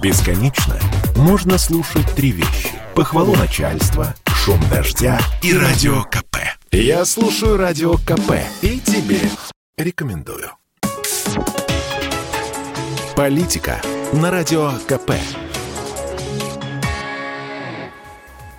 Бесконечно можно слушать три вещи. Похвалу начальства, шум дождя и радио КП. Я слушаю радио КП и тебе рекомендую. Политика на радио КП.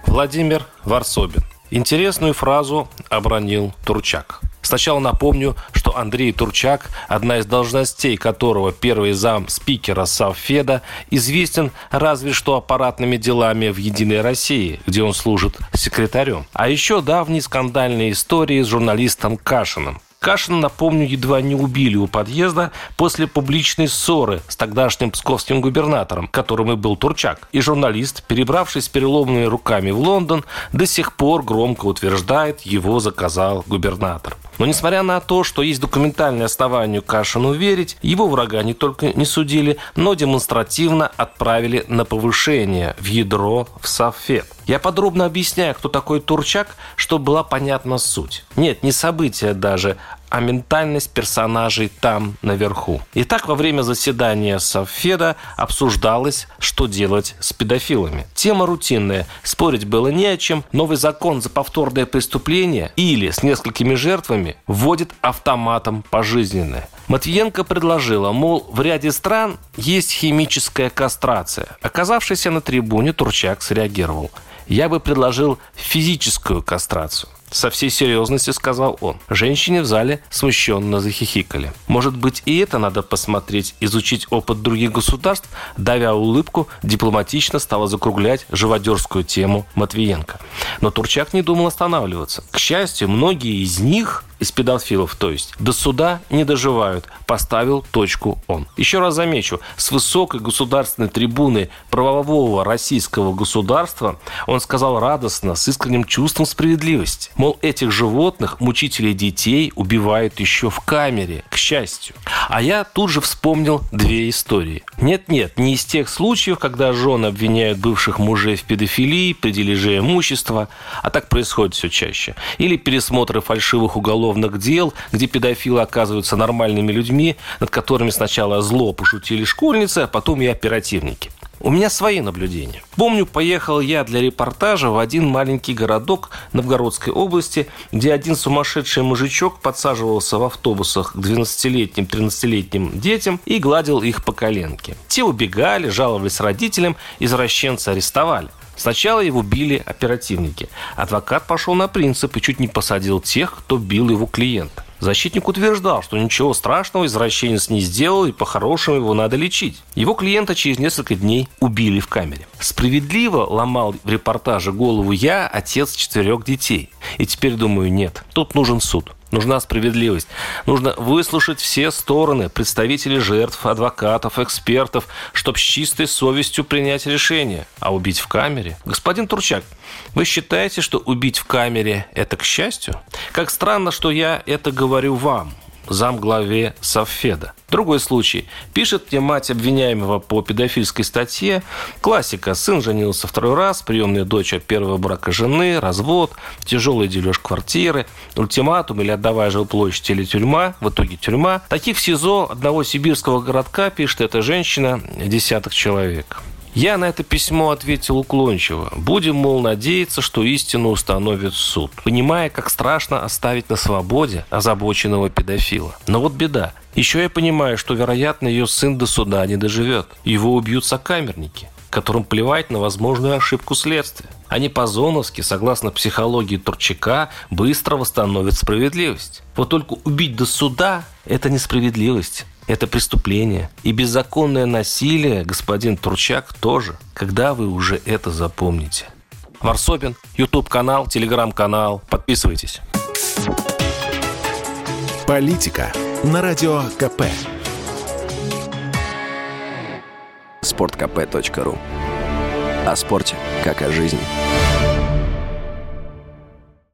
Владимир Варсобин. Интересную фразу обронил Турчак. Сначала напомню, что Андрей Турчак, одна из должностей которого первый зам спикера Совфеда, известен разве что аппаратными делами в «Единой России», где он служит секретарем. А еще давние скандальные истории с журналистом Кашиным. Кашина, напомню, едва не убили у подъезда после публичной ссоры с тогдашним псковским губернатором, которым и был Турчак. И журналист, перебравшись переломными руками в Лондон, до сих пор громко утверждает, его заказал губернатор. Но несмотря на то, что есть документальное основание Кашину верить, его врага не только не судили, но демонстративно отправили на повышение в ядро в Софет. Я подробно объясняю, кто такой Турчак, чтобы была понятна суть. Нет, не события даже, а ментальность персонажей там, наверху. Итак, во время заседания Совфеда обсуждалось, что делать с педофилами. Тема рутинная. Спорить было не о чем. Новый закон за повторное преступление или с несколькими жертвами вводит автоматом пожизненное. Матвиенко предложила, мол, в ряде стран есть химическая кастрация. Оказавшийся на трибуне, Турчак среагировал. Я бы предложил физическую кастрацию. Со всей серьезностью сказал он. Женщины в зале смущенно захихикали. Может быть, и это надо посмотреть, изучить опыт других государств, давя улыбку, дипломатично стала закруглять живодерскую тему Матвиенко. Но Турчак не думал останавливаться. К счастью, многие из них из педофилов, то есть, до суда не доживают, поставил точку он. Еще раз замечу, с высокой государственной трибуны правового российского государства он сказал радостно, с искренним чувством справедливости. Мол, этих животных, мучителей детей, убивают еще в камере, к счастью. А я тут же вспомнил две истории. Нет-нет, не из тех случаев, когда жены обвиняют бывших мужей в педофилии, при дележе имущества, а так происходит все чаще. Или пересмотры фальшивых уголовных уголовных дел, где педофилы оказываются нормальными людьми, над которыми сначала зло пошутили школьницы, а потом и оперативники. У меня свои наблюдения. Помню, поехал я для репортажа в один маленький городок Новгородской области, где один сумасшедший мужичок подсаживался в автобусах к 12-летним, 13-летним детям и гладил их по коленке. Те убегали, жаловались родителям, извращенца арестовали. Сначала его били оперативники. Адвокат пошел на принцип и чуть не посадил тех, кто бил его клиента. Защитник утверждал, что ничего страшного извращенец не сделал и по-хорошему его надо лечить. Его клиента через несколько дней убили в камере. Справедливо ломал в репортаже голову я, отец четырех детей. И теперь думаю, нет, тут нужен суд. Нужна справедливость. Нужно выслушать все стороны, представителей жертв, адвокатов, экспертов, чтобы с чистой совестью принять решение. А убить в камере? Господин Турчак, вы считаете, что убить в камере – это к счастью? Как странно, что я это говорю вам – замглаве Совфеда. Другой случай. Пишет мне мать обвиняемого по педофильской статье. Классика. Сын женился второй раз, приемная дочь от первого брака жены, развод, тяжелый дележ квартиры, ультиматум или отдавая жилплощадь или тюрьма. В итоге тюрьма. Таких в СИЗО одного сибирского городка, пишет эта женщина, десяток человек. Я на это письмо ответил уклончиво. Будем, мол, надеяться, что истину установит суд, понимая, как страшно оставить на свободе озабоченного педофила. Но вот беда. Еще я понимаю, что, вероятно, ее сын до суда не доживет. Его убьют сокамерники которым плевать на возможную ошибку следствия. Они по-зоновски, согласно психологии Турчака, быстро восстановят справедливость. Вот только убить до суда – это несправедливость. Это преступление. И беззаконное насилие, господин Турчак, тоже. Когда вы уже это запомните? Варсобин, YouTube-канал, Telegram-канал. Подписывайтесь. Политика на Радио КП. Спорткп.ру О спорте, как о жизни.